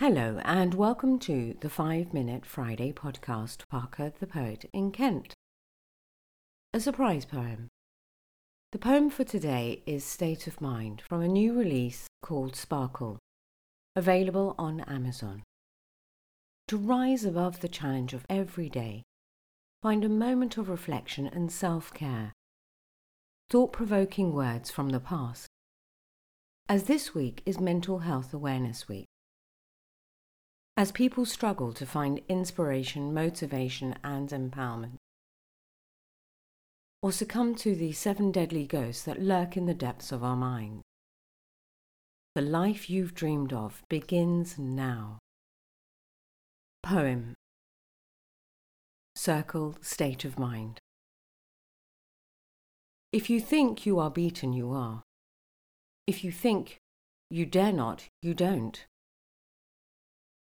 Hello, and welcome to the Five Minute Friday podcast, Parker the Poet in Kent. A surprise poem. The poem for today is State of Mind from a new release called Sparkle, available on Amazon. To rise above the challenge of every day, find a moment of reflection and self care. Thought provoking words from the past. As this week is Mental Health Awareness Week. As people struggle to find inspiration, motivation, and empowerment, or succumb to the seven deadly ghosts that lurk in the depths of our mind. The life you've dreamed of begins now. Poem Circle State of Mind If you think you are beaten, you are. If you think you dare not, you don't.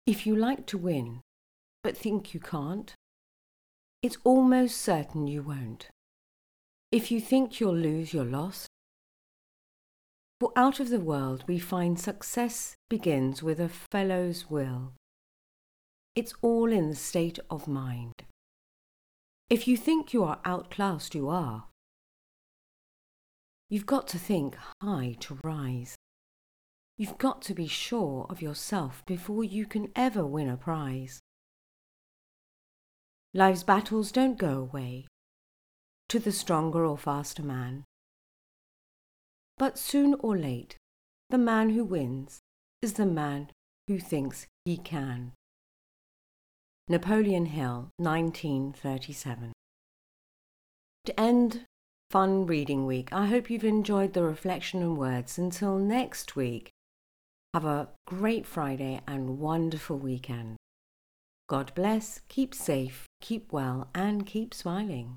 If you like to win, but think you can't, it's almost certain you won't. If you think you'll lose, you're lost. For out of the world we find success begins with a fellow's will. It's all in the state of mind. If you think you are outclassed, you are. You've got to think high to rise. You've got to be sure of yourself before you can ever win a prize. Life's battles don't go away to the stronger or faster man. But soon or late, the man who wins is the man who thinks he can. Napoleon Hill, 1937. To end Fun Reading Week, I hope you've enjoyed the reflection and words. Until next week, have a great Friday and wonderful weekend. God bless, keep safe, keep well, and keep smiling.